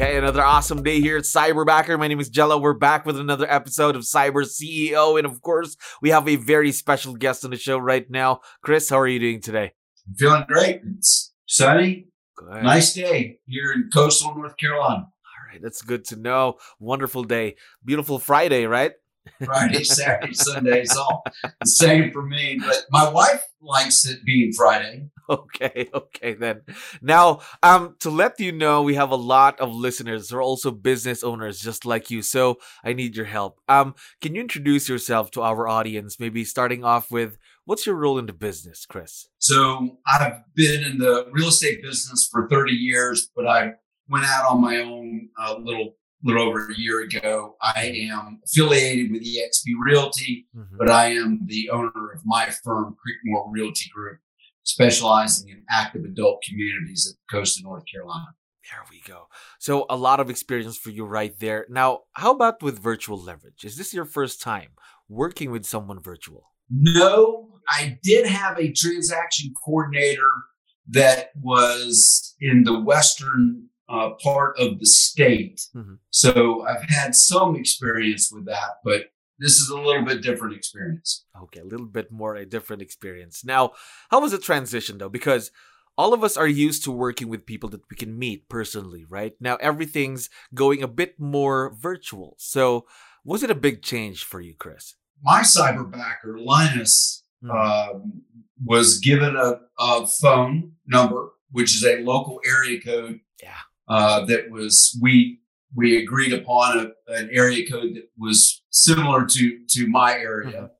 Okay, another awesome day here at Cyberbacker. My name is Jello. We're back with another episode of Cyber CEO. And of course, we have a very special guest on the show right now. Chris, how are you doing today? I'm feeling great. It's sunny, good. nice day here in coastal North Carolina. All right, that's good to know. Wonderful day. Beautiful Friday, right? Friday, Saturday, Sunday. It's all the same for me. But my wife likes it being Friday. Okay, okay then. Now, um, to let you know, we have a lot of listeners who are also business owners just like you. So I need your help. Um, can you introduce yourself to our audience? Maybe starting off with what's your role in the business, Chris? So I've been in the real estate business for 30 years, but I went out on my own uh, little little over a year ago. I am affiliated with eXp Realty, mm-hmm. but I am the owner of my firm, Creekmore Realty Group, specializing in active adult communities at the coast of North Carolina. There we go. So a lot of experience for you right there. Now, how about with virtual leverage? Is this your first time working with someone virtual? No, I did have a transaction coordinator that was in the western uh, part of the state. Mm-hmm. So I've had some experience with that, but this is a little bit different experience. Okay, a little bit more a different experience. Now, how was the transition though? Because all of us are used to working with people that we can meet personally, right? Now everything's going a bit more virtual. So, was it a big change for you, Chris? My cyberbacker, Linus, mm-hmm. um, was given a, a phone number, which is a local area code. Yeah uh, that was we we agreed upon a, an area code that was similar to to my area,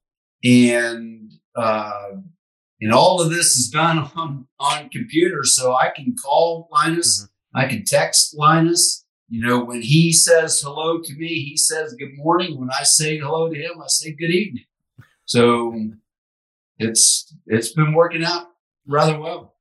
mm-hmm. and uh, and all of this is done on on computers, so I can call Linus, mm-hmm. I can text Linus. You know, when he says hello to me, he says good morning. When I say hello to him, I say good evening. So it's it's been working out rather well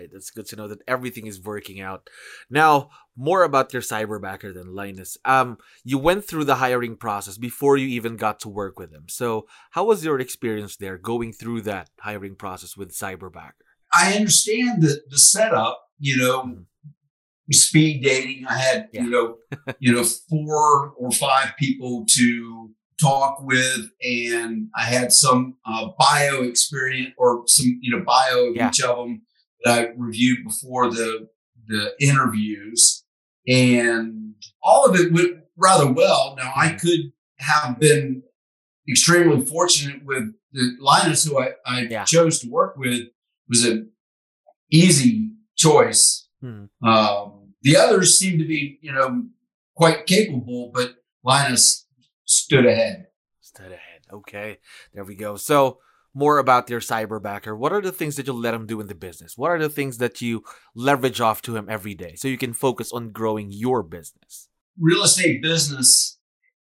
right? That's good to know that everything is working out. Now, more about your cyberbacker than Linus. Um, you went through the hiring process before you even got to work with him. So, how was your experience there going through that hiring process with cyberbacker? I understand the the setup. You know, mm-hmm. speed dating. I had yeah. you know you know four or five people to talk with and I had some uh, bio experience or some, you know, bio of yeah. each of them that I reviewed before the the interviews, and all of it went rather well. Now I mm-hmm. could have been extremely fortunate with the Linus, who I, I yeah. chose to work with, was an easy choice. Hmm. Um, the others seemed to be, you know, quite capable, but Linus stood ahead. Stood ahead. Okay, there we go. So more about your cyberbacker. What are the things that you let him do in the business? What are the things that you leverage off to him every day so you can focus on growing your business? Real estate business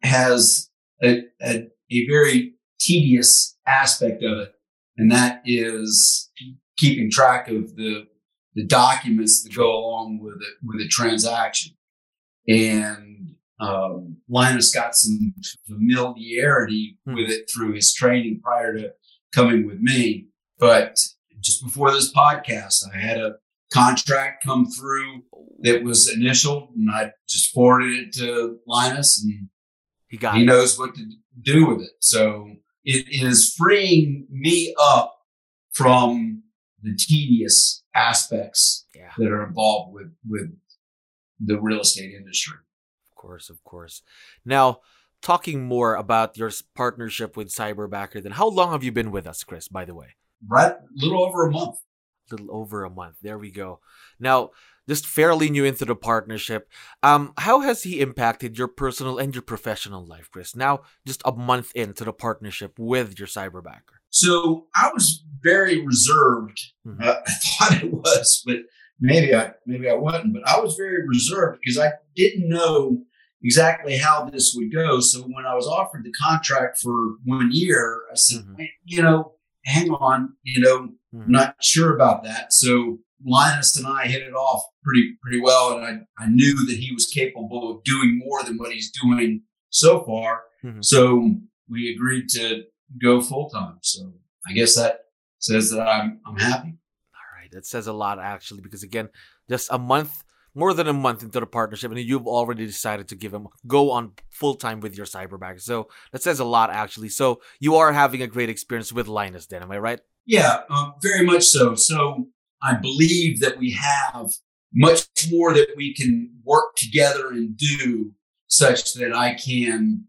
has a, a, a very tedious aspect of it, and that is keeping track of the the documents that go along with it with a transaction. And um, Linus got some familiarity hmm. with it through his training prior to coming with me. But just before this podcast, I had a contract come through that was initial, and I just forwarded it to Linus, and he got he it. knows what to do with it. So it is freeing me up from the tedious aspects yeah. that are involved with with the real estate industry. Of course, of course. Now, talking more about your partnership with Cyberbacker, then how long have you been with us, Chris, by the way? Right, a little over a month. A little over a month. There we go. Now, just fairly new into the partnership. Um, how has he impacted your personal and your professional life, Chris? Now, just a month into the partnership with your Cyberbacker. So I was very reserved. Mm-hmm. Uh, I thought it was, but maybe I maybe I wasn't, but I was very reserved because I didn't know exactly how this would go. So when I was offered the contract for one year, I said, mm-hmm. you know, hang on, you know, mm-hmm. Not sure about that. So Linus and I hit it off pretty pretty well, and I, I knew that he was capable of doing more than what he's doing so far. Mm-hmm. So we agreed to go full time. So I guess that says that I'm I'm happy. All right, that says a lot actually, because again, just a month, more than a month into the partnership, and you've already decided to give him go on full time with your cyberback. So that says a lot actually. So you are having a great experience with Linus, then, am I right? Yeah, um, very much so. So I believe that we have much more that we can work together and do such that I can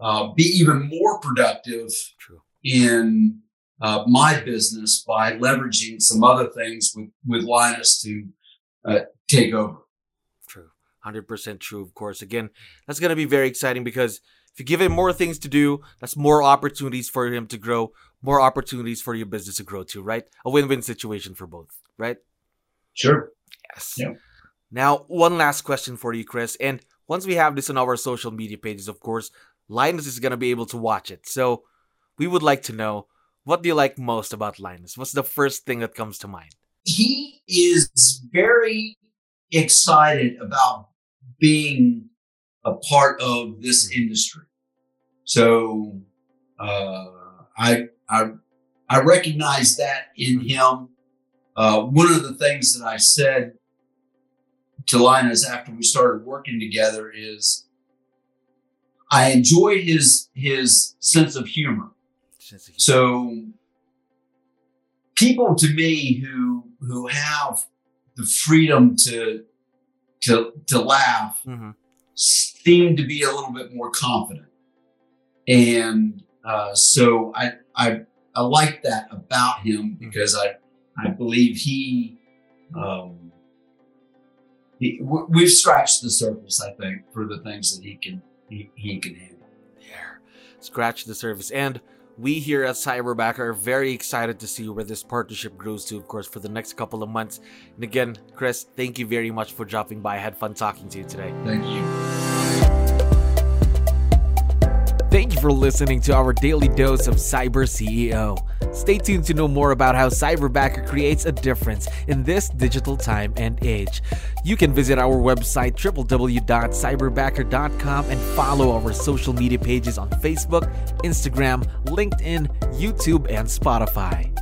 uh, be even more productive True. in uh, my business by leveraging some other things with, with Linus to uh, take over. True. 100% true, of course. Again, that's going to be very exciting because if you give him more things to do, that's more opportunities for him to grow, more opportunities for your business to grow too, right? A win win situation for both, right? Sure. Yes. Yeah. Now, one last question for you, Chris. And once we have this on our social media pages, of course, Linus is going to be able to watch it. So we would like to know what do you like most about Linus? What's the first thing that comes to mind? He is very excited about being a part of this industry. So uh, I, I I recognize that in him. Uh, one of the things that I said to Linus after we started working together is I enjoy his his sense of humor. Sense of humor. So people to me who who have the freedom to to to laugh mm-hmm seemed to be a little bit more confident. And uh, so I, I, I like that about him because I, I believe he, um, he, we've scratched the surface, I think, for the things that he can, he, he can handle. Yeah, scratch the surface. And we here at Cyberback are very excited to see where this partnership grows to, of course, for the next couple of months. And again, Chris, thank you very much for dropping by. I had fun talking to you today. Thank you. Thank you for listening to our daily dose of Cyber CEO. Stay tuned to know more about how Cyberbacker creates a difference in this digital time and age. You can visit our website www.cyberbacker.com and follow our social media pages on Facebook, Instagram, LinkedIn, YouTube, and Spotify.